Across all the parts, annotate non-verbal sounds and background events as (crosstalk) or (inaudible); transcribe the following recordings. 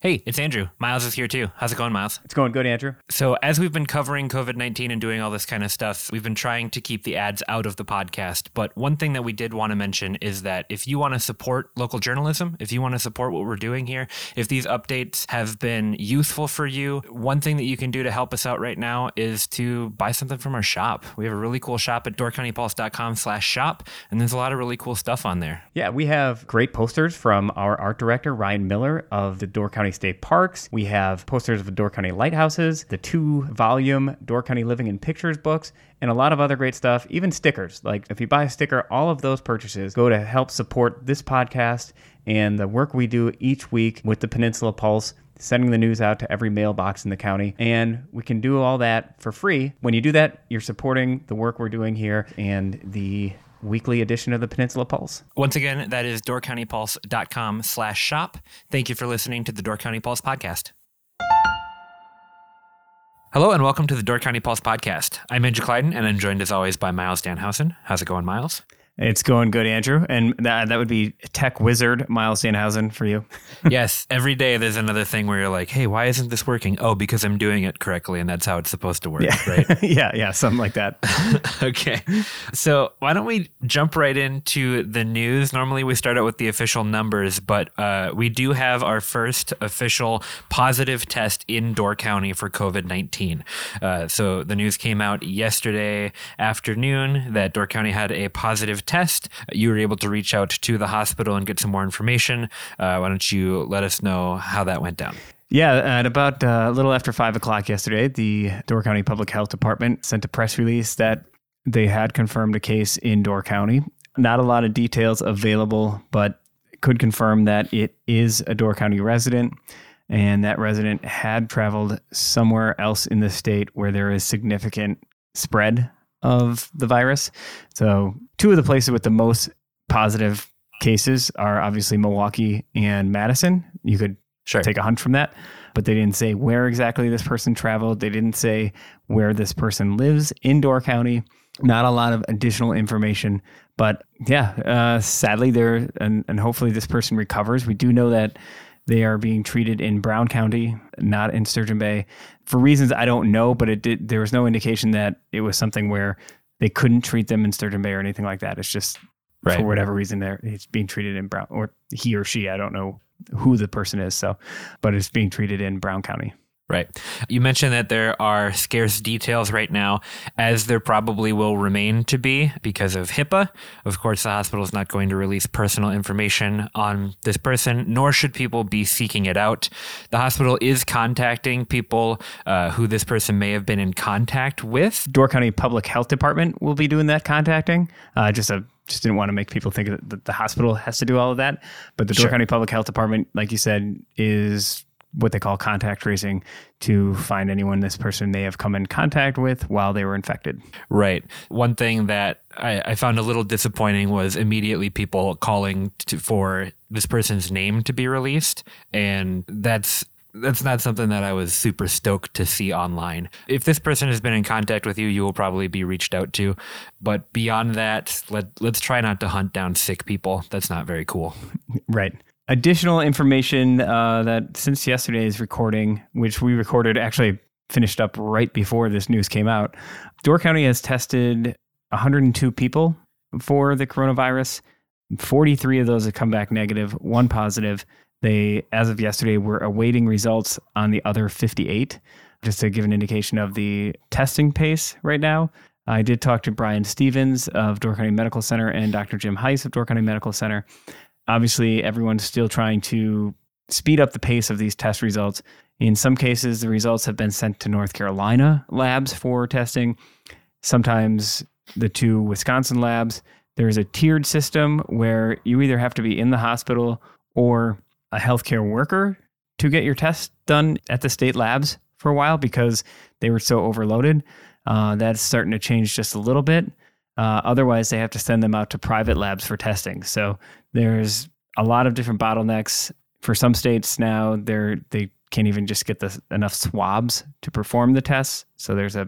Hey, it's Andrew. Myles is here too. How's it going, Myles? It's going good, Andrew. So, as we've been covering COVID 19 and doing all this kind of stuff, we've been trying to keep the ads out of the podcast. But one thing that we did want to mention is that if you want to support local journalism, if you want to support what we're doing here, if these updates have been useful for you, one thing that you can do to help us out right now is to buy something from our shop. We have a really cool shop at doorcountypulse.com slash shop, and there's a lot of really cool stuff on there. Yeah, we have great posters from our art director, Ryan Miller of the Door County State Parks. We have posters of the Door County Lighthouses, the two volume Door County Living in Pictures books, and a lot of other great stuff, even stickers. Like if you buy a sticker, all of those purchases go to help support this podcast and the work we do each week with the Peninsula Pulse sending the news out to every mailbox in the county. And we can do all that for free. When you do that, you're supporting the work we're doing here and the weekly edition of the Peninsula Pulse. Once again, that is doorcountypulse.com slash shop. Thank you for listening to the Door County Pulse podcast. Hello and welcome to the Door County Pulse podcast. I'm Andrew Kleidon and I'm joined as always by Myles Dannhausen. How's it going, Myles? It's going good, Andrew. And that, that would be tech wizard Myles Dannhausen for you. (laughs) yes. Every day there's another thing where you're like, hey, why isn't this working? Oh, because I'm doing it correctly. And that's how it's supposed to work, yeah. right? (laughs) yeah. Yeah. Something like that. (laughs) okay. So why don't we jump right into the news? Normally we start out with the official numbers, but uh, we do have our first official positive test in Door County for COVID 19. Uh, so the news came out yesterday afternoon that Door County had a positive test. You were able to reach out to the hospital and get some more information. Uh, why don't you let us know how that went down? Yeah, at about uh, a little after five o'clock yesterday, the Door County Public Health Department sent a press release that they had confirmed a case in Door County. Not a lot of details available, but could confirm that it is a Door County resident and that resident had traveled somewhere else in the state where there is significant spread of the virus. So, two of the places with the most positive cases are obviously Milwaukee and Madison. You could sure. take a hunch from that, but they didn't say where exactly this person traveled. They didn't say where this person lives in Door County. Not a lot of additional information, but yeah, uh, sadly, there and, and hopefully this person recovers. We do know that they are being treated in Brown County, not in Sturgeon Bay, for reasons I don't know. But it did. There was no indication that it was something where they couldn't treat them in Sturgeon Bay or anything like that. It's just right. for whatever reason there it's being treated in Brown or he or she. I don't know who the person is. So, but it's being treated in Brown County. Right. You mentioned that there are scarce details right now, as there probably will remain to be because of HIPAA. Of course, the hospital is not going to release personal information on this person, nor should people be seeking it out. The hospital is contacting people uh, who this person may have been in contact with. Door County Public Health Department will be doing that contacting. Uh, just a just didn't want to make people think that the hospital has to do all of that. But the Door. County Public Health Department, like you said, is what they call contact tracing to find anyone this person may have come in contact with while they were infected. Right. One thing that I, I found a little disappointing was immediately people calling to, for this person's name to be released. And that's that's not something that I was super stoked to see online. If this person has been in contact with you, you will probably be reached out to. But beyond that, let let's try not to hunt down sick people. That's not very cool. (laughs) Right additional information uh, that since yesterday's recording, which we recorded actually finished up right before this news came out, Door County has tested 102 people for the coronavirus. 43 of those have come back negative, one positive. They, as of yesterday, were awaiting results on the other 58. Just to give an indication of the testing pace right now, I did talk to Brian Stephens of Door County Medical Center and Dr. Jim Heiss of Door County Medical Center obviously everyone's still trying to speed up the pace of these test results. In some cases, the results have been sent to North Carolina labs for testing. Sometimes the two Wisconsin labs. There's a tiered system where you either have to be in the hospital or a healthcare worker to get your test done at the state labs for a while because they were so overloaded. Uh, that's starting to change just a little bit. Uh, otherwise, they have to send them out to private labs for testing. So there's a lot of different bottlenecks. For some states now, they're they can't even just get the, enough swabs to perform the tests. So there's a,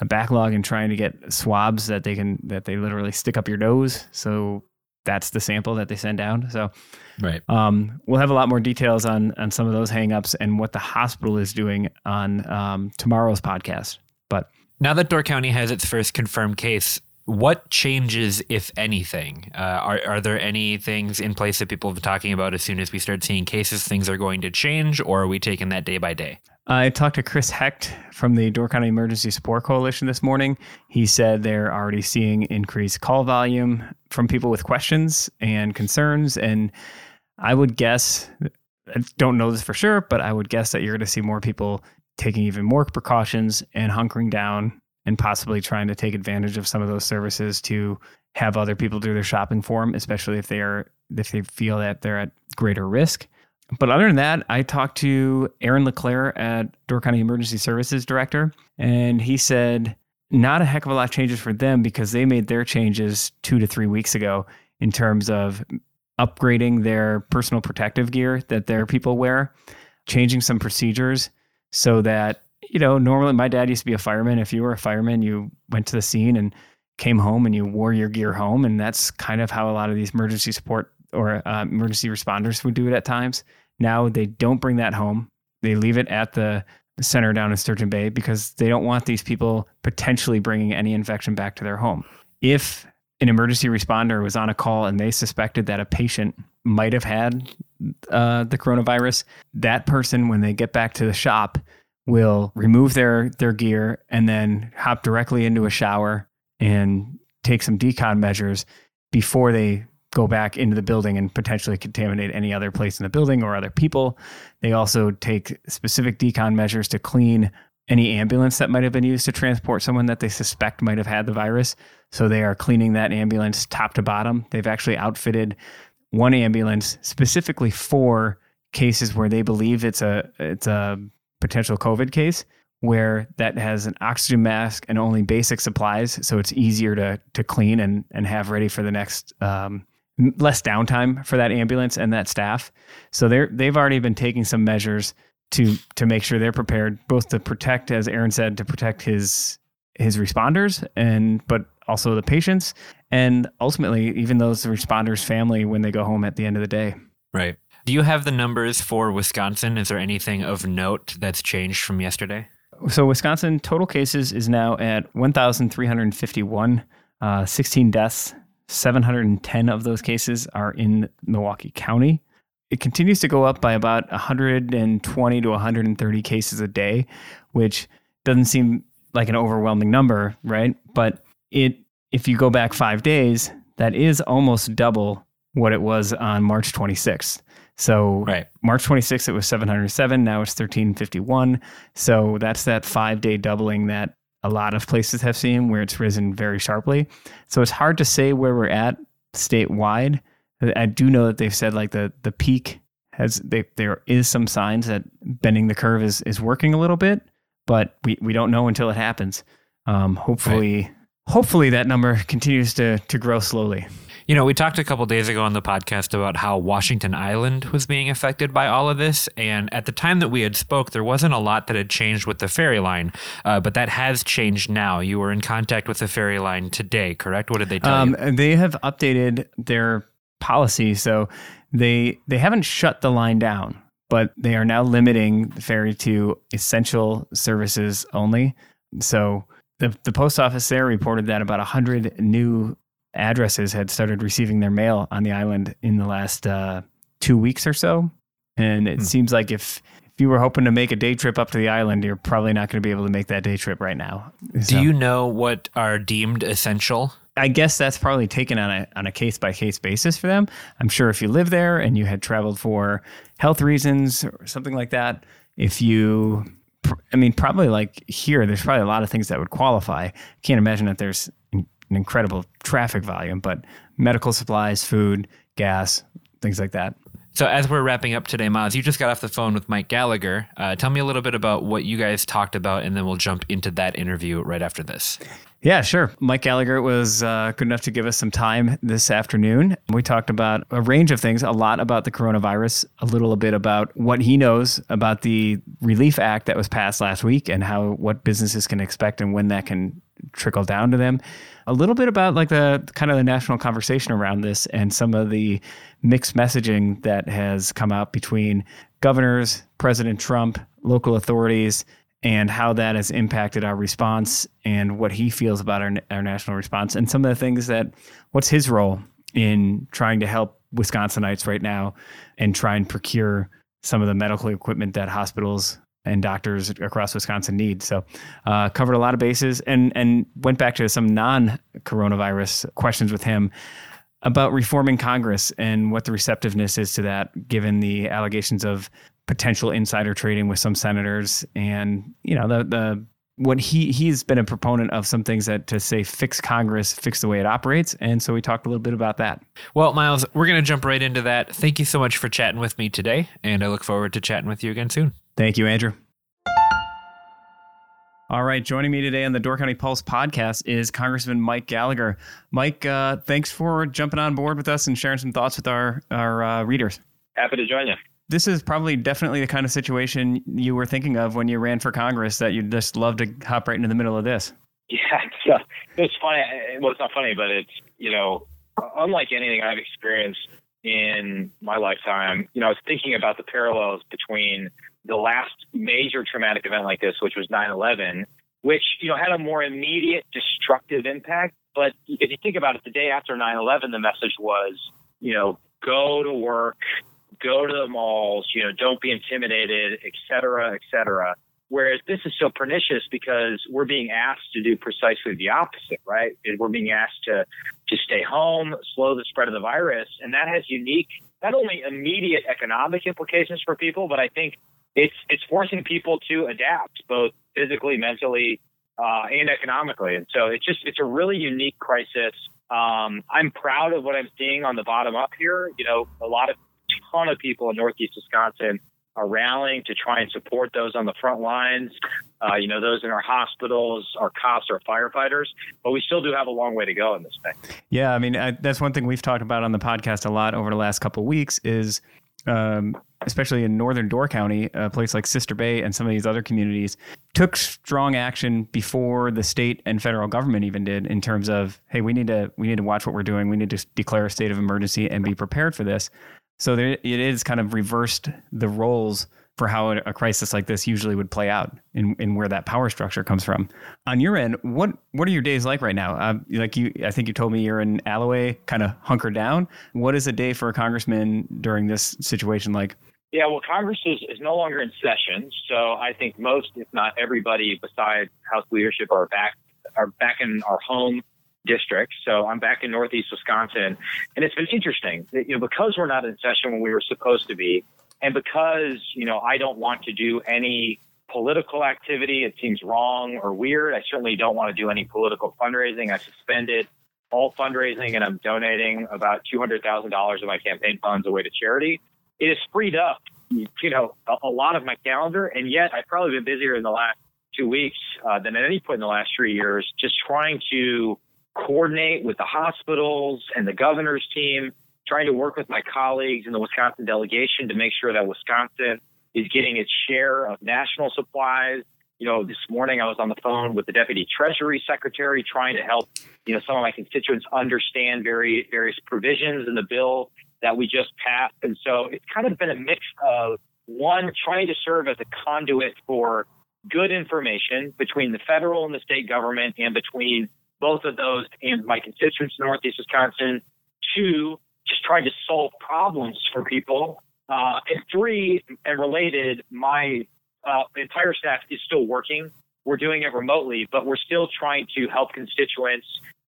a backlog in trying to get swabs that they can that they literally stick up your nose. So that's the sample that they send down. So Right. um, we'll have a lot more details on on some of those hangups and what the hospital is doing on um, tomorrow's podcast. But Now that Door County has its first confirmed case, what changes, if anything? Uh, are, are there any things in place that people have been talking about as soon as we start seeing cases, things are going to change, or are we taking that day by day? I talked to Chris Hecht from the Door County Emergency Support Coalition this morning. He said they're already seeing increased call volume from people with questions and concerns. And I would guess, I don't know this for sure, but I would guess that you're going to see more people taking even more precautions and hunkering down and possibly trying to take advantage of some of those services to have other people do their shopping for them, especially if they are if they feel that they're at greater risk. But other than that, I talked to Aaron LeClaire at Door County Emergency Services Director, and he said not a heck of a lot of changes for them because they made their changes two to three weeks ago in terms of upgrading their personal protective gear that their people wear, changing some procedures so that, you know, normally my dad used to be a fireman. If you were a fireman, you went to the scene and came home and you wore your gear home. And that's kind of how a lot of these emergency support or uh, emergency responders would do it at times. Now they don't bring that home. They leave it at the center down in Sturgeon Bay because they don't want these people potentially bringing any infection back to their home. If an emergency responder was on a call and they suspected that a patient might have had uh, the coronavirus, that person, when they get back to the shop, will remove their their gear and then hop directly into a shower and take some decon measures before they go back into the building and potentially contaminate any other place in the building or other people. They also take specific decon measures to clean any ambulance that might have been used to transport someone that they suspect might have had the virus. So they are cleaning that ambulance top to bottom. They've actually outfitted one ambulance specifically for cases where they believe it's a it's a potential COVID case where that has an oxygen mask and only basic supplies, so it's easier to to clean and and have ready for the next um, less downtime for that ambulance and that staff. So they're they've already been taking some measures to to make sure they're prepared, both to protect, as Aaron said, to protect his his responders and but also the patients and ultimately even those responders' family when they go home at the end of the day. Right. Do you have the numbers for Wisconsin? Is there anything of note that's changed from yesterday? So Wisconsin total cases is now at 1,351, uh, 16 deaths. 710 of those cases are in Milwaukee County. It continues to go up by about 120 to 130 cases a day, which doesn't seem like an overwhelming number, right? But it, if you go back five days, that is almost double what it was on March 26th. So Right. March 26th, it was 707. Now it's 1351. So that's that five day doubling that a lot of places have seen where it's risen very sharply. So it's hard to say where we're at statewide. I do know that they've said like the the peak has they, there is some signs that bending the curve is is working a little bit, but we, we don't know until it happens. Um, hopefully, hopefully that number continues to to grow slowly. You know, we talked a couple days ago on the podcast about how Washington Island was being affected by all of this, and at the time that we had spoke, there wasn't a lot that had changed with the ferry line, uh, but that has changed now. You were in contact with the ferry line today, correct? What did they tell Um, you? they have updated their policy, so they they haven't shut the line down, but they are now limiting the ferry to essential services only. So the the post office there reported that about hundred new addresses had started receiving their mail on the island in the last uh, two weeks or so, and it Hmm. seems like if if you were hoping to make a day trip up to the island, you're probably not going to be able to make that day trip right now. Do you know what are deemed essential? I guess that's probably taken on a on a case by case basis for them. I'm sure if you live there and you had traveled for health reasons or something like that, if you, I mean, probably like here, there's probably a lot of things that would qualify. Can't imagine that there's an incredible traffic volume, but medical supplies, food, gas, things like that. So, as we're wrapping up today, Myles, you just got off the phone with Mike Gallagher. Uh, tell me a little bit about what you guys talked about, and then we'll jump into that interview right after this. Yeah, sure. Mike Gallagher was uh, good enough to give us some time this afternoon. We talked about a range of things, a lot about the coronavirus, a little bit about what he knows about the Relief Act that was passed last week and how what businesses can expect and when that can trickle down to them. A little bit about like the kind of the national conversation around this and some of the mixed messaging that has come out between governors, President Trump, local authorities, and how that has impacted our response and what he feels about our, our national response and some of the things that what's his role in trying to help Wisconsinites right now and try and procure some of the medical equipment that hospitals and doctors across Wisconsin need. So, uh, covered a lot of bases and and went back to some non-coronavirus questions with him about reforming Congress and what the receptiveness is to that, given the allegations of potential insider trading with some senators, and you know the the what he he's been a proponent of some things that to say fix Congress, fix the way it operates, and so we talked a little bit about that. Well, Myles, we're going to jump right into that. Thank you so much for chatting with me today, and I look forward to chatting with you again soon. Thank you, Andrew. All right, joining me today on the Door County Pulse podcast is Congressman Mike Gallagher. Mike, uh, thanks for jumping on board with us and sharing some thoughts with our our uh, readers. Happy to join you this is probably definitely the kind of situation you were thinking of when you ran for Congress that you'd just love to hop right into the middle of this. Yeah, (laughs) it's, uh, it's funny. Well, it's not funny, but it's, you know, unlike anything I've experienced in my lifetime, you know, I was thinking about the parallels between the last major traumatic event like this, which was 9 11, which, you know, had a more immediate destructive impact. But if you think about it, the day after 9 11, the message was, you know, go to work, go to the malls, you know, don't be intimidated, et cetera, et cetera. Whereas this is so pernicious because we're being asked to do precisely the opposite, right? We're being asked to to stay home, slow the spread of the virus, and that has unique, not only immediate economic implications for people, but I think it's it's forcing people to adapt, both physically, mentally, uh, and economically. And so it's just it's a really unique crisis. Um, I'm proud of what I'm seeing on the bottom up here. You know, a lot of ton of people in Northeast Wisconsin are rallying to try and support those on the front lines, uh, you know, those in our hospitals, our cops, our firefighters. But we still do have a long way to go in this thing. Yeah, I mean, I, that's one thing we've talked about on the podcast a lot over the last couple weeks is. Um, especially in northern Door County, a place like Sister Bay and some of these other communities, took strong action before the state and federal government even did in terms of, hey, we need to we need to watch what we're doing. We need to declare a state of emergency and be prepared for this. So there, it is kind of reversed the roles for how a crisis like this usually would play out and, and where that power structure comes from. On your end, what what are your days like right now? Uh, like you, I think you told me you're in Allouez, kind of hunkered down. What is a day for a congressman during this situation like? Yeah, well, Congress is, is no longer in session, so I think most, if not everybody, besides House leadership, are back are back in our home district. So I'm back in Northeast Wisconsin, and it's been interesting. You know, because we're not in session when we were supposed to be, and because you know I don't want to do any political activity. It seems wrong or weird. I certainly don't want to do any political fundraising. I suspended all fundraising, and I'm donating about two hundred thousand dollars of my campaign funds away to charity. It has freed up, you know, a, a lot of my calendar, and yet I've probably been busier in the last two weeks uh, than at any point in the last three years, just trying to coordinate with the hospitals and the governor's team, trying to work with my colleagues in the Wisconsin delegation to make sure that Wisconsin is getting its share of national supplies. You know, this morning I was on the phone with the deputy treasury secretary trying to help, you know, some of my constituents understand very various provisions in the bill that we just passed. And so it's kind of been a mix of one, trying to serve as a conduit for good information between the federal and the state government and between both of those and my constituents in Northeast Wisconsin. Two, just trying to solve problems for people. Uh, and three, and related, my uh, entire staff is still working. We're doing it remotely, but we're still trying to help constituents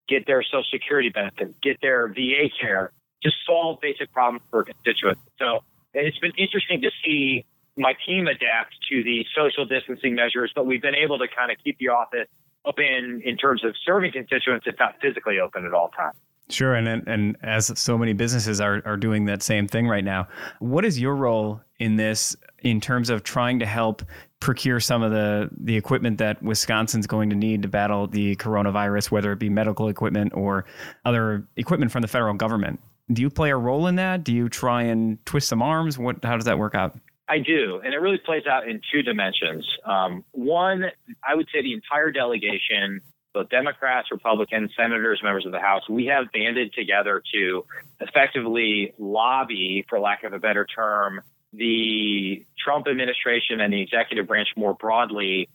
get their Social Security benefits, get their VA care, just solve basic problems for constituents. So it's been interesting to see my team adapt to the social distancing measures, but we've been able to kind of keep the office open in terms of serving constituents, if not physically open at all times. Sure, and and as so many businesses are are doing that same thing right now. What is your role in this in terms of trying to help procure some of the the equipment that Wisconsin's going to need to battle the coronavirus, whether it be medical equipment or other equipment from the federal government? Do you play a role in that? Do you try and twist some arms? What how does that work out? I do, and it really plays out in two dimensions. Um, one, I would say the entire delegation both Democrats, Republicans, senators, members of the House, we have banded together to effectively lobby, for lack of a better term, the Trump administration and the executive branch more broadly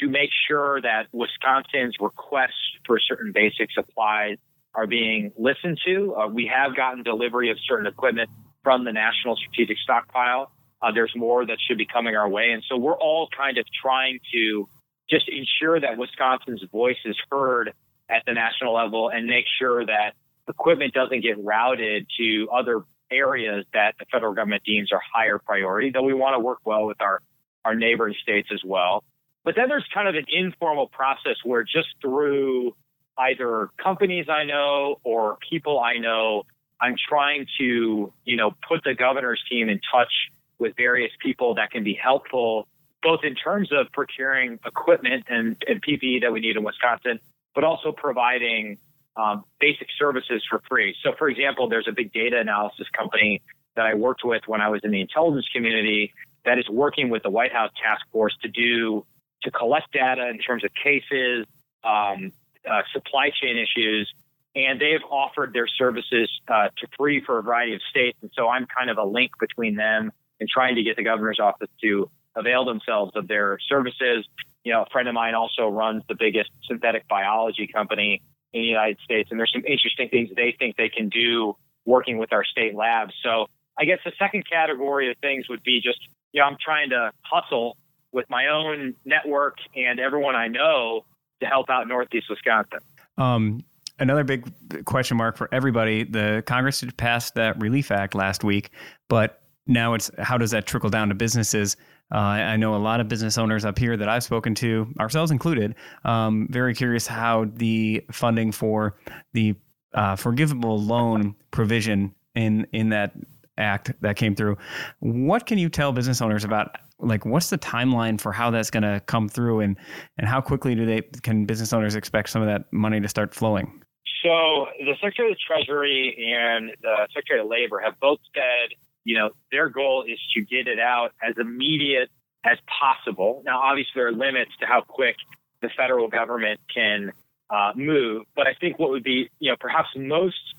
to make sure that Wisconsin's requests for certain basic supplies are being listened to. Uh, we have gotten delivery of certain equipment from the National Strategic Stockpile. Uh, there's more that should be coming our way. And so we're all kind of trying to just ensure that Wisconsin's voice is heard at the national level and make sure that equipment doesn't get routed to other areas that the federal government deems are higher priority, though we want to work well with our, our neighboring states as well. But then there's kind of an informal process where just through either companies I know or people I know, I'm trying to, you know, put the governor's team in touch with various people that can be helpful, both in terms of procuring equipment and, and PPE that we need in Wisconsin, but also providing um, basic services for free. So, for example, there's a big data analysis company that I worked with when I was in the intelligence community that is working with the White House task force to do to collect data in terms of cases, um, uh, supply chain issues, and they've offered their services uh, to free for a variety of states. And so I'm kind of a link between them and trying to get the governor's office to avail themselves of their services. You know, a friend of mine also runs the biggest synthetic biology company in the United States, and there's some interesting things they think they can do working with our state labs. So I guess the second category of things would be just, you know, I'm trying to hustle with my own network and everyone I know to help out Northeast Wisconsin. Um, another big question mark for everybody the Congress passed that Relief Act last week, but now it's how does that trickle down to businesses? Uh, I know a lot of business owners up here that I've spoken to, ourselves included, um, very curious how the funding for the uh, forgivable loan provision in in that act that came through. What can you tell business owners about like what's the timeline for how that's going to come through and and how quickly do they can business owners expect some of that money to start flowing? So the Secretary of the Treasury and the Secretary of Labor have both said you know, their goal is to get it out as immediate as possible. Now, obviously, there are limits to how quick the federal government can uh, move, but I think what would be, you know, perhaps most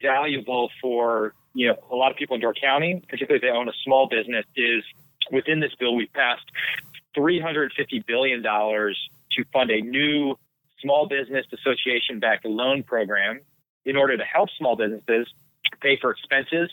valuable for, you know, a lot of people in Door County, particularly if they own a small business, is within this bill, we've passed $350 billion to fund a new small business association backed loan program in order to help small businesses pay for expenses,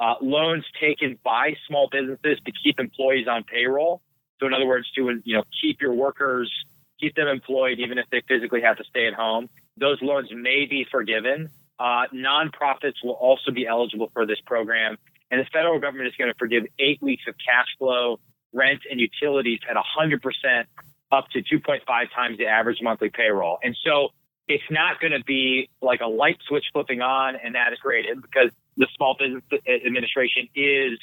uh, loans taken by small businesses to keep employees on payroll. So, in other words, to you know keep your workers, keep them employed even if they physically have to stay at home. Those loans may be forgiven. Uh, nonprofits will also be eligible for this program, and the federal government is going to forgive eight weeks of cash flow, rent, and utilities at 100% up to 2.5 times the average monthly payroll. And so it's not going to be like a light switch flipping on and that is created because the Small Business Administration is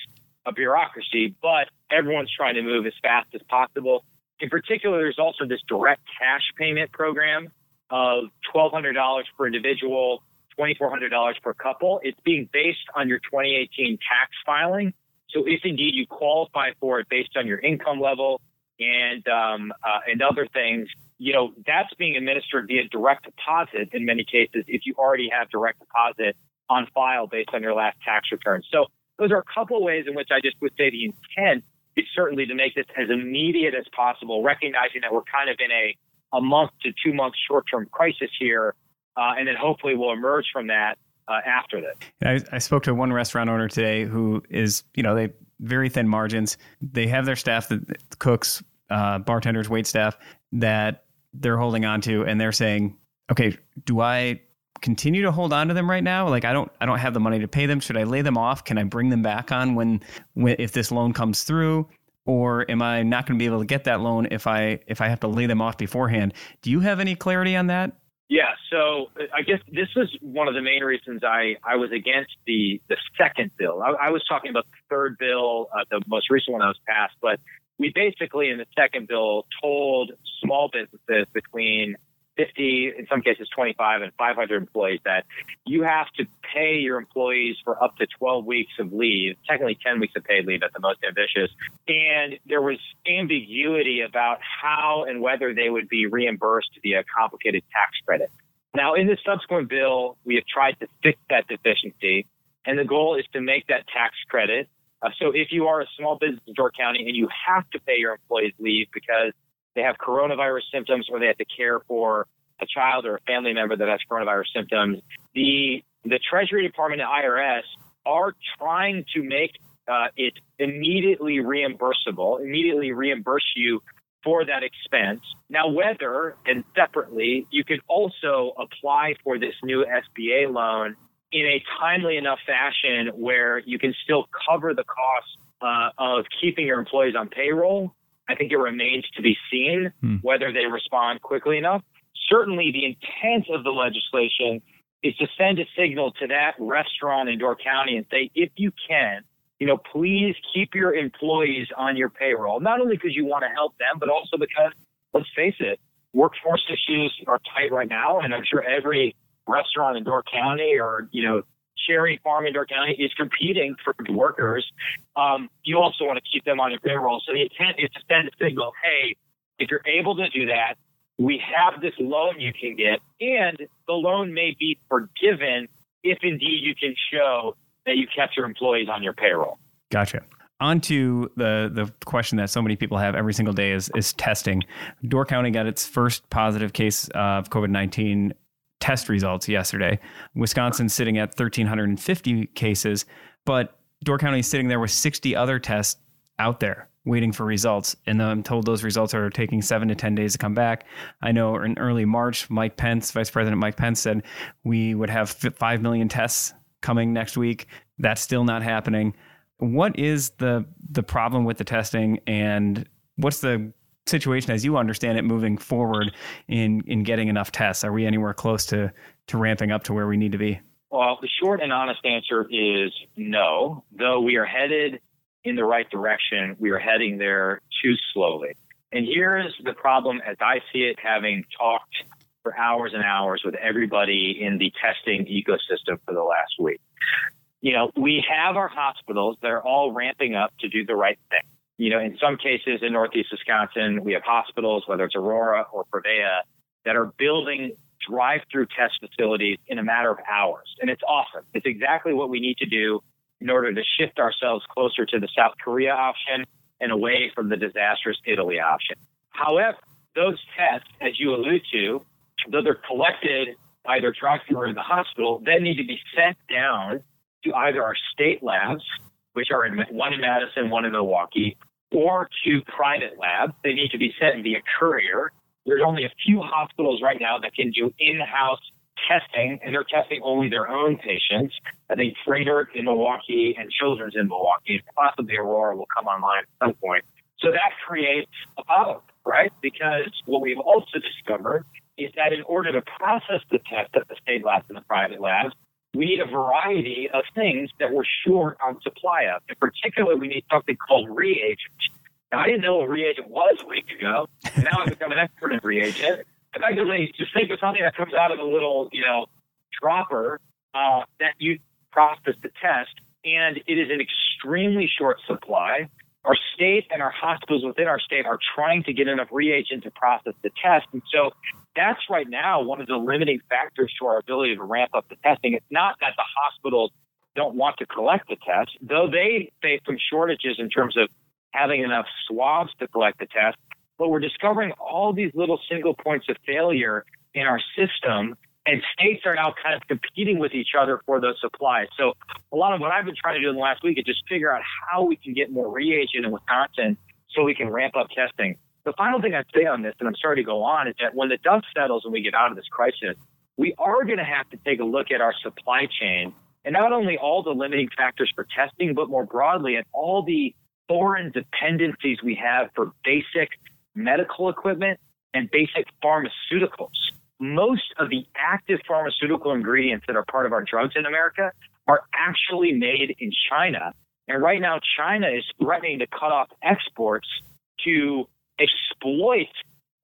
a bureaucracy, but everyone's trying to move as fast as possible. In particular, there's also this direct cash payment program of $1,200 per individual, $2,400 per couple. It's being based on your 2018 tax filing. So if indeed you qualify for it based on your income level and um, uh, and other things, you know, that's being administered via direct deposit in many cases if you already have direct deposit on file based on your last tax return. So those are a couple of ways in which I just would say the intent is certainly to make this as immediate as possible, recognizing that we're kind of in a, a month to two month short term crisis here. Uh, and then hopefully we'll emerge from that uh, after this. I, I spoke to one restaurant owner today who is, you know, they very thin margins. They have their staff that cooks, uh, bartenders, wait staff that they're holding on to and they're saying, okay, do I continue to hold on to them right now? Like I don't I don't have the money to pay them. Should I lay them off? Can I bring them back on when, when if this loan comes through? Or am I not going to be able to get that loan if I if I have to lay them off beforehand? Do you have any clarity on that? Yeah, so uh, I guess this was one of the main reasons I, I was against the the second bill. I, I was talking about the third bill, uh, the most recent one that was passed, but we basically in the second bill told small businesses between 50, in some cases 25 and 500 employees that you have to pay your employees for up to 12 weeks of leave, technically 10 weeks of paid leave at the most ambitious. And there was ambiguity about how and whether they would be reimbursed via complicated tax credit. Now, in the subsequent bill, we have tried to fix that deficiency, and the goal is to make that tax credit. Uh, so if you are a small business in Door County and you have to pay your employees leave because they have coronavirus symptoms or they have to care for a child or a family member that has coronavirus symptoms, the the Treasury Department and IRS are trying to make uh, it immediately reimbursable, immediately reimburse you for that expense. Now, whether and separately, you can also apply for this new SBA loan in a timely enough fashion where you can still cover the cost uh, of keeping your employees on payroll I think it remains to be seen hmm. whether they respond quickly enough. Certainly, the intent of the legislation is to send a signal to that restaurant in Door County and say, if you can, you know, please keep your employees on your payroll, not only because you want to help them, but also because, let's face it, workforce issues are tight right now. And I'm sure every restaurant in Door County or, you know, Cherry Farm in Door County is competing for workers. Um, you also want to keep them on your payroll. So the intent is to send a signal, hey, if you're able to do that, we have this loan you can get, and the loan may be forgiven if indeed you can show that you kept your employees on your payroll. Gotcha. On to the the question that so many people have every single day is is testing. Door County got its first positive case of COVID nineteen test results yesterday. Wisconsin sitting at 1,350 cases, but Door County is sitting there with 60 other tests out there waiting for results. And I'm told those results are taking seven to 10 days to come back. I know in early March, Mike Pence, Vice President Mike Pence said we would have 5 million tests coming next week. That's still not happening. What is the the problem with the testing and what's the situation as you understand it moving forward in in getting enough tests? Are we anywhere close to to ramping up to where we need to be? Well, the short and honest answer is no. Though we are headed in the right direction, we are heading there too slowly. And here's the problem as I see it, having talked for hours and hours with everybody in the testing ecosystem for the last week. You know, we have our hospitals, they're all ramping up to do the right thing you know, in some cases in Northeast Wisconsin, we have hospitals, whether it's Aurora or Prevea, that are building drive-through test facilities in a matter of hours. And it's awesome. It's exactly what we need to do in order to shift ourselves closer to the South Korea option and away from the disastrous Italy option. However, those tests, as you allude to, though they're collected either drive-through or in the hospital, then need to be sent down to either our state labs, which are in one in Madison, one in Milwaukee, or to private labs. They need to be sent via courier. There's only a few hospitals right now that can do in-house testing, and they're testing only their own patients. I think Froedtert in Milwaukee and Children's in Milwaukee, possibly Aurora will come online at some point. So that creates a problem, right? Because what we've also discovered is that in order to process the test at the state labs and the private labs, we need a variety of things that we're short on supply of. In particular, we need something called reagents. Now, I didn't know what reagent was a week ago. And now I've become an expert in reagent. Effectively, just think of something that comes out of a little, you know, dropper uh, that you process the test, and it is an extremely short supply. Our state and our hospitals within our state are trying to get enough reagent to process the test. And so that's right now one of the limiting factors to our ability to ramp up the testing. It's not that the hospitals don't want to collect the test, though they face some shortages in terms of having enough swabs to collect the test. But we're discovering all these little single points of failure in our system, and states are now kind of competing with each other for those supplies. So a lot of what I've been trying to do in the last week is just figure out how we can get more reagent in Wisconsin so we can ramp up testing. The final thing I'd say on this, and I'm sorry to go on, is that when the dust settles and we get out of this crisis, we are going to have to take a look at our supply chain and not only all the limiting factors for testing, but more broadly at all the foreign dependencies we have for basic medical equipment and basic pharmaceuticals. Most of the active pharmaceutical ingredients that are part of our drugs in America are actually made in China. And right now, China is threatening to cut off exports to exploit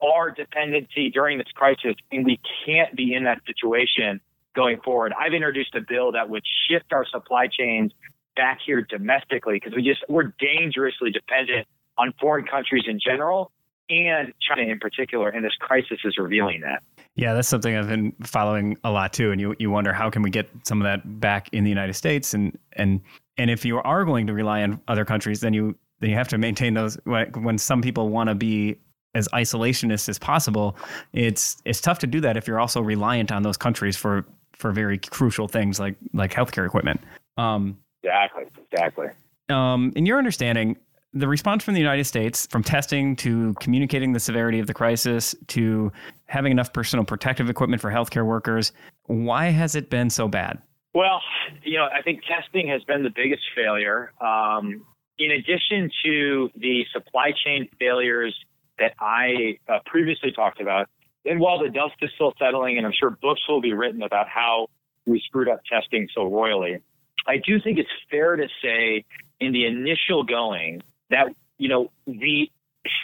our dependency during this crisis, and we can't be in that situation going forward. I've introduced a bill that would shift our supply chains back here domestically because we just we're dangerously dependent on foreign countries in general and China in particular, and this crisis is revealing that. Yeah, that's something I've been following a lot too. And you, you wonder how can we get some of that back in the United States and and and if you are going to rely on other countries, then you then you have to maintain those. When some people want to be as isolationist as possible, it's it's tough to do that if you're also reliant on those countries for for very crucial things like like healthcare equipment. Um, exactly, exactly. Um, in your understanding, the response from the United States, from testing to communicating the severity of the crisis to having enough personal protective equipment for healthcare workers, why has it been so bad? Well, you know, I think testing has been the biggest failure. Um, in addition to the supply chain failures that I uh, previously talked about, and while the dust is still settling, and I'm sure books will be written about how we screwed up testing so royally, I do think it's fair to say in the initial going that, you know, the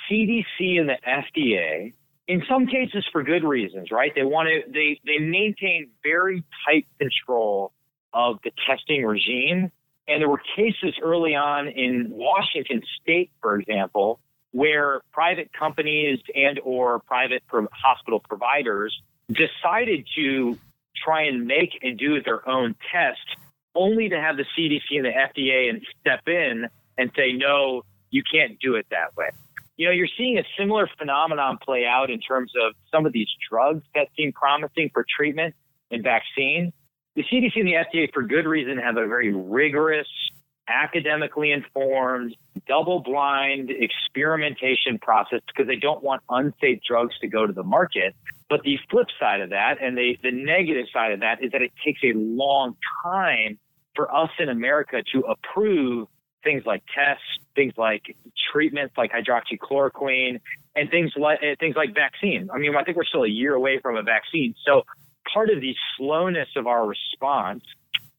CDC and the FDA, in some cases for good reasons, right? They want to, they, they maintain very tight control of the testing regime. And there were cases early on in Washington state, for example, where private companies and or private pro- hospital providers decided to try and make and do their own test only to have the CDC and the FDA and step in and say, no, you can't do it that way. You know, you're seeing a similar phenomenon play out in terms of some of these drugs that seem promising for treatment and vaccine. The CDC and the FDA, for good reason, have a very rigorous, academically informed, double blind experimentation process because they don't want unsafe drugs to go to the market. But the flip side of that and the, the negative side of that is that it takes a long time for us in America to approve things like tests, things like treatments like hydroxychloroquine, and things like things like vaccine. I mean, I think we're still a year away from a vaccine. So part of the slowness of our response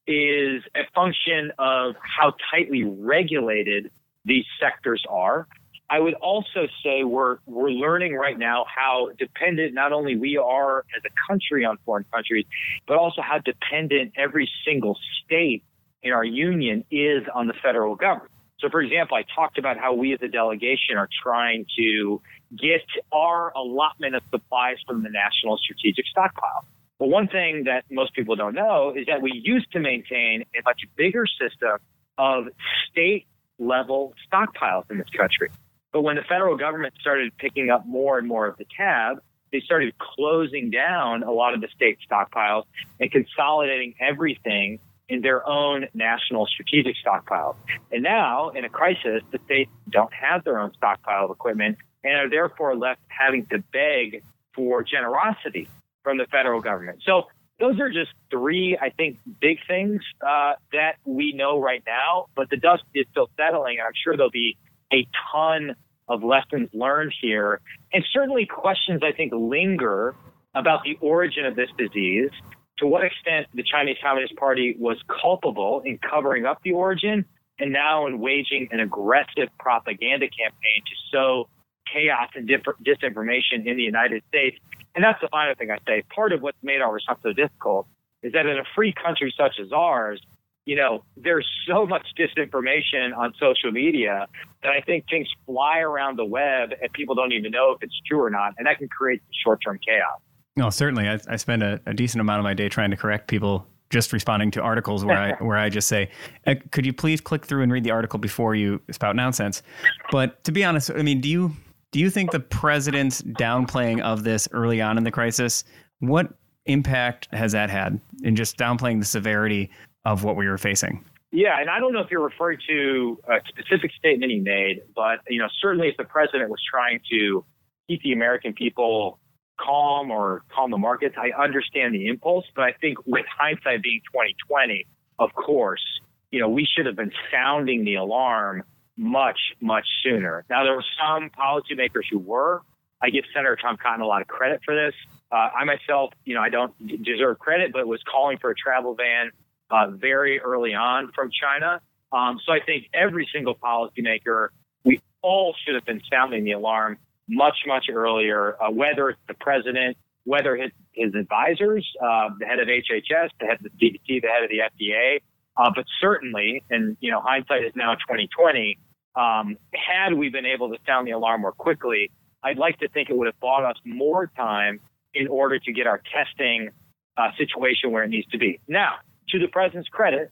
is a function of how tightly regulated these sectors are. I would also say we're we're learning right now how dependent not only we are as a country on foreign countries, but also how dependent every single state in our union is on the federal government. So, for example, I talked about how we as a delegation are trying to get our allotment of supplies from the National Strategic Stockpile. But one thing that most people don't know is that we used to maintain a much bigger system of state level stockpiles in this country. But when the federal government started picking up more and more of the tab, they started closing down a lot of the state stockpiles and consolidating everything in their own national strategic stockpiles. And now, in a crisis, the states don't have their own stockpile of equipment and are therefore left having to beg for generosity from the federal government. So those are just three, I think, big things uh, that we know right now. But the dust is still settling. And I'm sure there'll be a ton of lessons learned here, and certainly questions I think linger about the origin of this disease to what extent the Chinese Communist Party was culpable in covering up the origin and now in waging an aggressive propaganda campaign to sow chaos and disinformation in the United States. And that's the final thing I say. Part of what's made our response so difficult is that in a free country such as ours, you know, there's so much disinformation on social media that I think things fly around the web and people don't even know if it's true or not. And that can create short term chaos. No, certainly. I, I spend a, a, decent amount of my day trying to correct people just responding to articles where I (laughs) where I just say, uh, "Could you please click through and read the article before you spout nonsense?" But to be honest, I mean, do you do you think the president's downplaying of this early on in the crisis, what impact has that had in just downplaying the severity of what we were facing? Yeah, and I don't know if you're referring to a specific statement he made, but you know, certainly if the president was trying to keep the American people calm or calm the markets. I understand the impulse, but I think with (laughs) hindsight being 2020, of course, you know, we should have been sounding the alarm much, much sooner. Now, there were some policymakers who were. I give Senator Tom Cotton a lot of credit for this. Uh, I myself, you know, I don't deserve credit, but was calling for a travel ban uh, very early on from China. Um, so I think every single policymaker, we all should have been sounding the alarm much, much earlier, uh, whether it's the president, whether his, his advisors, uh, the head of HHS, the head of the CDC, the head of the FDA, uh, but certainly, and you know, hindsight is now 2020. Um, had we been able to sound the alarm more quickly, I'd like to think it would have bought us more time in order to get our testing uh, situation where it needs to be. Now, to the president's credit,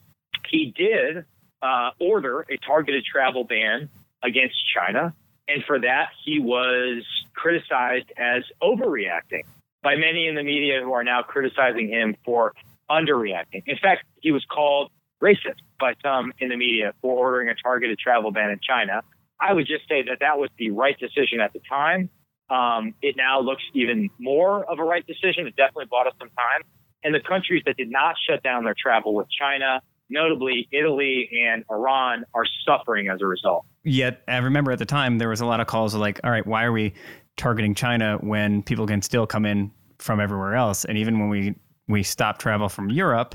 he did uh, order a targeted travel ban against China. And for that, he was criticized as overreacting by many in the media who are now criticizing him for underreacting. In fact, he was called racist by some in the media for ordering a targeted travel ban in China. I would just say that that was the right decision at the time. Um, it now looks even more of a right decision. It definitely bought us some time. And the countries that did not shut down their travel with China, notably Italy and Iran, are suffering as a result. Yet, I remember at the time there was a lot of calls like, all right, why are we targeting China when people can still come in from everywhere else? And even when we, we stop travel from Europe,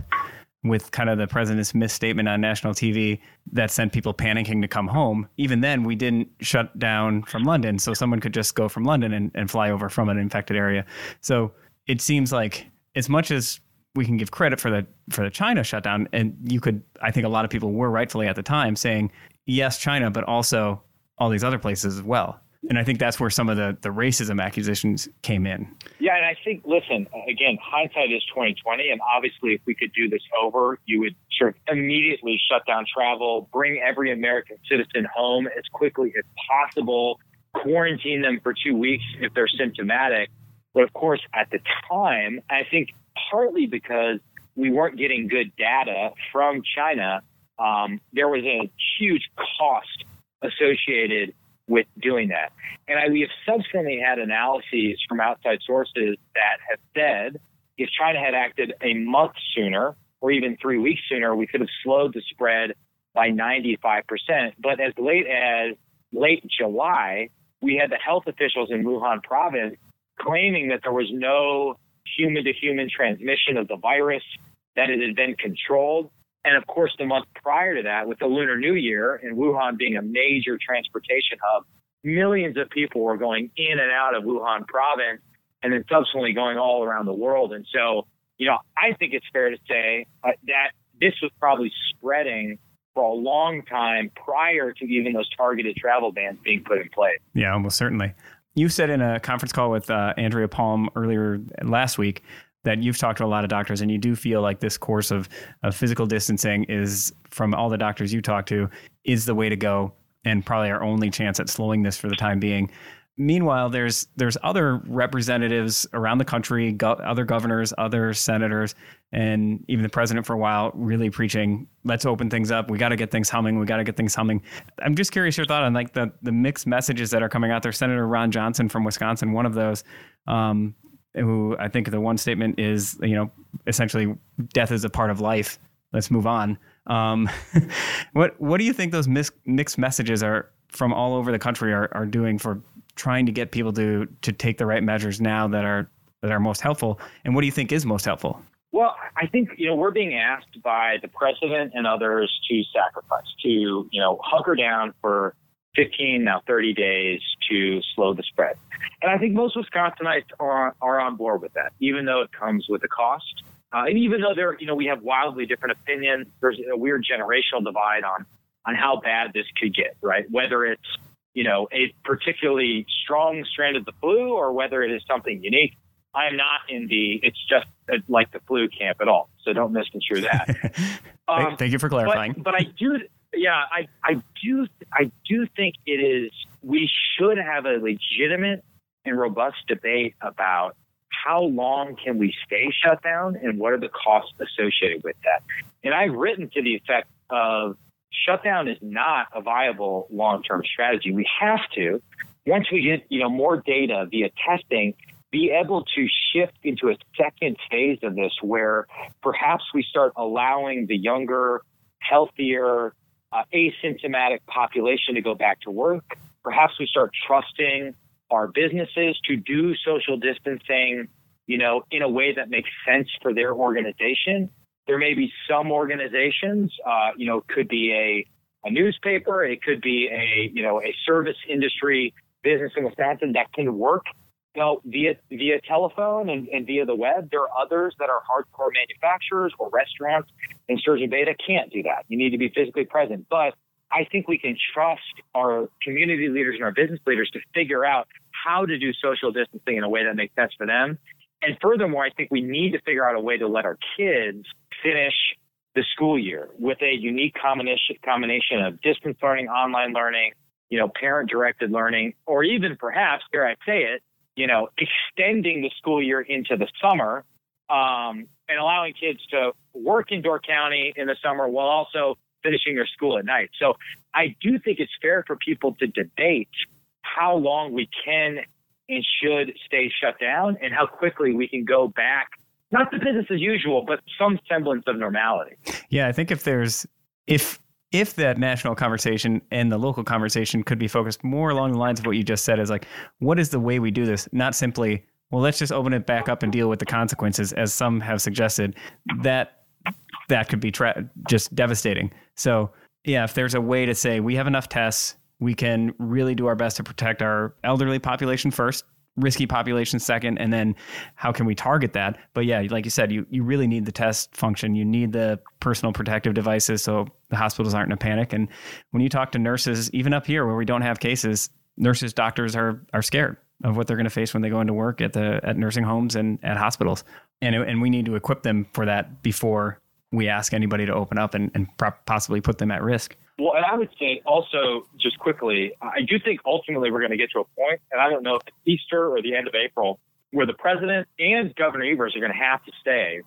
with kind of the president's misstatement on national TV that sent people panicking to come home. Even then, we didn't shut down from London, so someone could just go from London and, and fly over from an infected area. So it seems like as much as we can give credit for the for the China shutdown, and you could, I think a lot of people were rightfully at the time saying yes, China, but also all these other places as well. And I think that's where some of the, the racism accusations came in. Yeah, and I think, listen, again, hindsight is 2020, and obviously, if we could do this over, you would sort of immediately shut down travel, bring every American citizen home as quickly as possible, quarantine them for two weeks if they're symptomatic. But of course, at the time, I think partly because we weren't getting good data from China, um, there was a huge cost associated with doing that. And I, we have subsequently had analyses from outside sources that have said if China had acted a month sooner or even three weeks sooner, we could have slowed the spread by 95%. But as late as late July, we had the health officials in Wuhan province claiming that there was no human to human transmission of the virus, that it had been controlled. And of course, the month prior to that, with the Lunar New Year and Wuhan being a major transportation hub, millions of people were going in and out of Wuhan province and then subsequently going all around the world. And so, you know, I think it's fair to say uh, that this was probably spreading for a long time prior to even those targeted travel bans being put in place. Yeah, almost certainly. You said in a conference call with uh, Andrea Palm earlier last week that you've talked to a lot of doctors and you do feel like this course of, of physical distancing is from all the doctors you talk to is the way to go and probably our only chance at slowing this for the time being meanwhile there's there's other representatives around the country go, other governors other senators and even the president for a while really preaching let's open things up we got to get things humming we got to get things humming i'm just curious your thought on like the the mixed messages that are coming out there senator ron johnson from wisconsin one of those um, who I think the one statement is, you know, essentially death is a part of life. Let's move on. Um, (laughs) what what do you think those mis- mixed messages are from all over the country are, are doing for trying to get people to to take the right measures now that are that are most helpful? And what do you think is most helpful? Well, I think you know we're being asked by the president and others to sacrifice, to you know hunker down for 15, now 30 days to slow the spread. And I think most Wisconsinites are, are on board with that, even though it comes with a cost. Uh, and even though there, you know, we have wildly different opinions, there's a weird generational divide on on how bad this could get, right? Whether it's you know a particularly strong strand of the flu or whether it is something unique. I am not in the it's just like the flu camp at all, so don't misconstrue that. (laughs) Um, Thank you for clarifying. But, but I do yeah, I, I do I do think it is we should have a legitimate and robust debate about how long can we stay shut down and what are the costs associated with that. And I've written to the effect of shutdown is not a viable long-term strategy. We have to, once we get you know more data via testing, be able to shift into a second phase of this where perhaps we start allowing the younger, healthier, uh, asymptomatic population to go back to work. Perhaps we start trusting our businesses to do social distancing, you know, in a way that makes sense for their organization. There may be some organizations, uh, you know, could be a, a newspaper, it could be a, you know, a service industry business in Wisconsin that can work you know, via via telephone and, and via the web. There are others that are hardcore manufacturers or restaurants, and Sturgeon Bay can't do that. You need to be physically present. But I think we can trust our community leaders and our business leaders to figure out how to do social distancing in a way that makes sense for them. And furthermore, I think we need to figure out a way to let our kids finish the school year with a unique combination combination of distance learning, online learning, you know, parent directed learning, or even perhaps, dare I say it, you know, extending the school year into the summer um, and allowing kids to work in Door County in the summer while also finishing their school at night. So I do think it's fair for people to debate how long we can and should stay shut down and how quickly we can go back, not the business as usual, but some semblance of normality. Yeah, I think if there's, if if that national conversation and the local conversation could be focused more along the lines of what you just said is like what is the way we do this not simply well let's just open it back up and deal with the consequences as some have suggested that that could be tra- just devastating so yeah if there's a way to say we have enough tests we can really do our best to protect our elderly population first risky population second and then how can we target that? But yeah like you said you, you really need the test function. You need the personal protective devices so the hospitals aren't in a panic. And when you talk to nurses even up here where we don't have cases nurses doctors are are scared of what they're going to face when they go into work at the at nursing homes and at hospitals. And and we need to equip them for that before we ask anybody to open up and, and possibly put them at risk well, and I would say also, just quickly, I do think ultimately we're going to get to a point, and I don't know if it's Easter or the end of April, where the president and Governor Evers are going to have to say,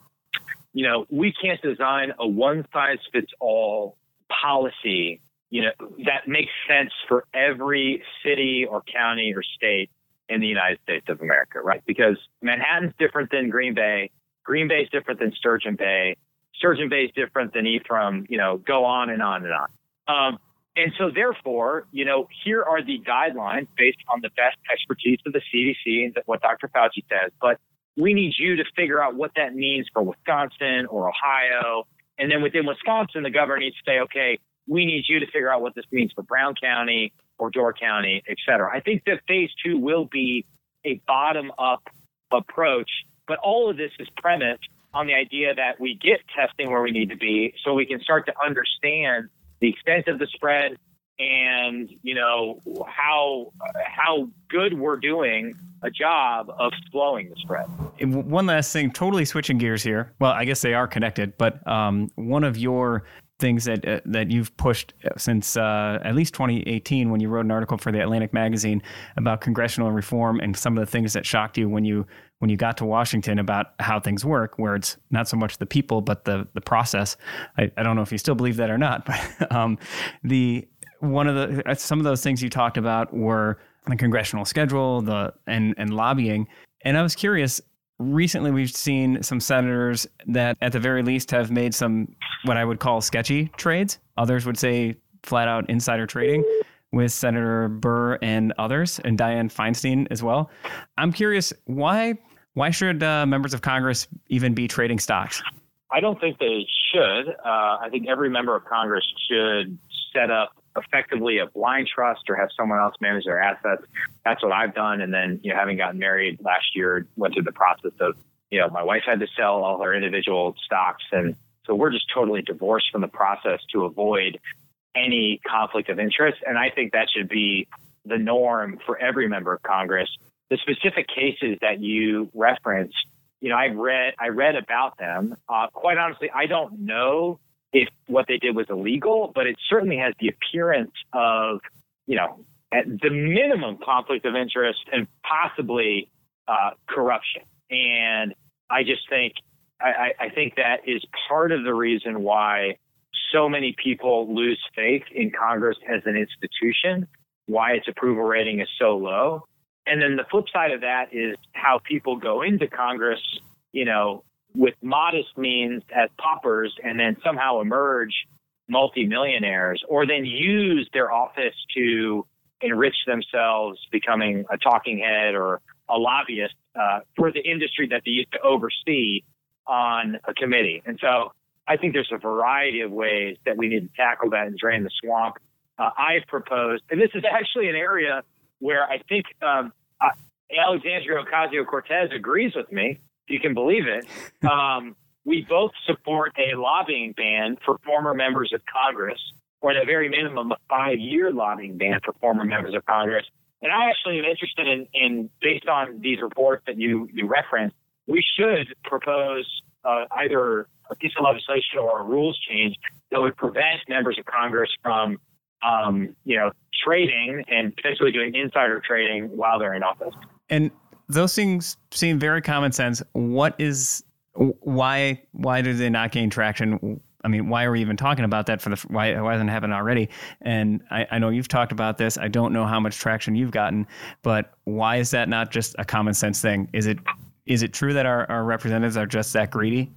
you know, we can't design a one size fits all policy, you know, that makes sense for every city or county or state in the United States of America, right? Because Manhattan's different than Green Bay. Green Bay's different than Sturgeon Bay. Sturgeon Bay's different than Ephraim, you know, go on and on and on. Um, and so, therefore, you know, here are the guidelines based on the best expertise of the CDC and what Dr. Fauci says. But we need you to figure out what that means for Wisconsin or Ohio. And then within Wisconsin, the governor needs to say, okay, we need you to figure out what this means for Brown County or Door County, et cetera. I think that phase two will be a bottom up approach, but all of this is premised on the idea that we get testing where we need to be so we can start to understand the extent of the spread and you know how how good we're doing a job of slowing the spread. One last thing, totally switching gears here. Well, I guess they are connected, but um, one of your things that uh, that you've pushed since uh, at least 2018 when you wrote an article for the Atlantic magazine about congressional reform and some of the things that shocked you when you when you got to Washington about how things work, where it's not so much the people but the the process. I, I don't know if you still believe that or not, (laughs) but um, the one of the uh, some of those things you talked about were the congressional schedule, the and and lobbying. And I was curious, recently we've seen some senators that at the very least have made some what I would call sketchy trades. Others would say flat out insider trading with Senator Burr and others and Dianne Feinstein as well. I'm curious why why should uh, members of Congress even be trading stocks? I don't think they should. Uh, I think every member of Congress should set up effectively a blind trust or have someone else manage their assets. That's what I've done. And then, you know, having gotten married last year, went through the process of, you know, my wife had to sell all her individual stocks. And so we're just totally divorced from the process to avoid any conflict of interest. And I think that should be the norm for every member of Congress. The specific cases that you referenced, you know, I read I read about them. Uh, quite honestly, I don't know if what they did was illegal, but it certainly has the appearance of, you know, at the minimum conflict of interest and possibly uh, corruption. And I just think I, I think that is part of the reason why so many people lose faith in Congress as an institution, why its approval rating is so low. And then the flip side of that is how people go into Congress, you know, with modest means as paupers and then somehow emerge multimillionaires or then use their office to enrich themselves, becoming a talking head or a lobbyist uh, for the industry that they used to oversee on a committee. And so I think there's a variety of ways that we need to tackle that and drain the swamp. Uh, I've proposed, and this is actually an area where I think um, uh, Alexandria Ocasio Cortez agrees with me, if you can believe it. (laughs) Um, we both support a lobbying ban for former members of Congress, or at a very minimum, a five year lobbying ban for former members of Congress. And I actually am interested in, in based on these reports that you, you referenced, we should propose uh, either a piece of legislation or a rules change that would prevent members of Congress from, um, you know, trading and potentially doing insider trading while they're in office. And those things seem very common sense. What is why why do they not gain traction? I mean, why are we even talking about that for the why why hasn't it happened already? And I, I know you've talked about this. I don't know how much traction you've gotten, but why is that not just a common sense thing? Is it is it true that our, our representatives are just that greedy?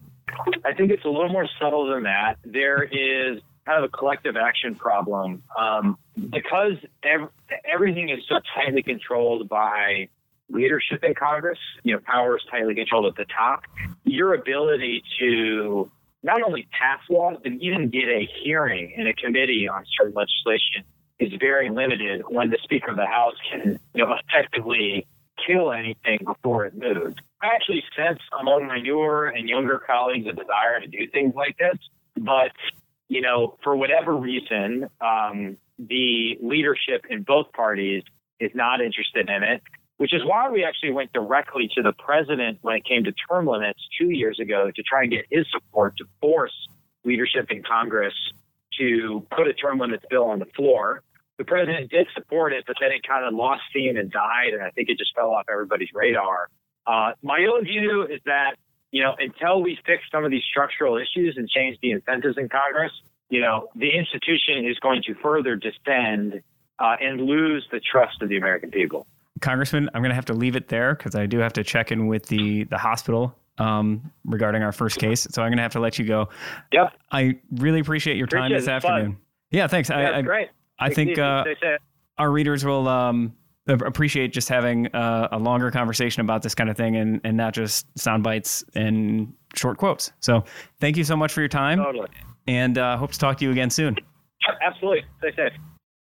I think it's a little more subtle than that. There is kind of a collective action problem um, because ev- everything is so tightly controlled by leadership in Congress. You know, power is tightly controlled at the top. Your ability to not only pass laws but even get a hearing in a committee on certain legislation is very limited when the Speaker of the House can, you know, effectively kill anything before it moves. I actually sense among my newer and younger colleagues a desire to do things like this, but you know, for whatever reason, um, the leadership in both parties is not interested in it, which is why we actually went directly to the president when it came to term limits two years ago to try and get his support to force leadership in Congress to put a term limits bill on the floor the president did support it, but then it kind of lost steam and died, and I think it just fell off everybody's radar. Uh, my own view is that you know until we fix some of these structural issues and change the incentives in Congress, you know the institution is going to further descend uh, and lose the trust of the American people. Congressman, I'm going to have to leave it there because I do have to check in with the the hospital um, regarding our first case. So I'm going to have to let you go. Yep. I really appreciate your time appreciate this afternoon. Fun. Yeah, thanks. Yeah, I, I, great. I think uh, our readers will um, appreciate just having uh, a longer conversation about this kind of thing and, and not just sound bites and short quotes. So thank you so much for your time. Totally. And uh, hope to talk to you again soon. Absolutely. Stay safe.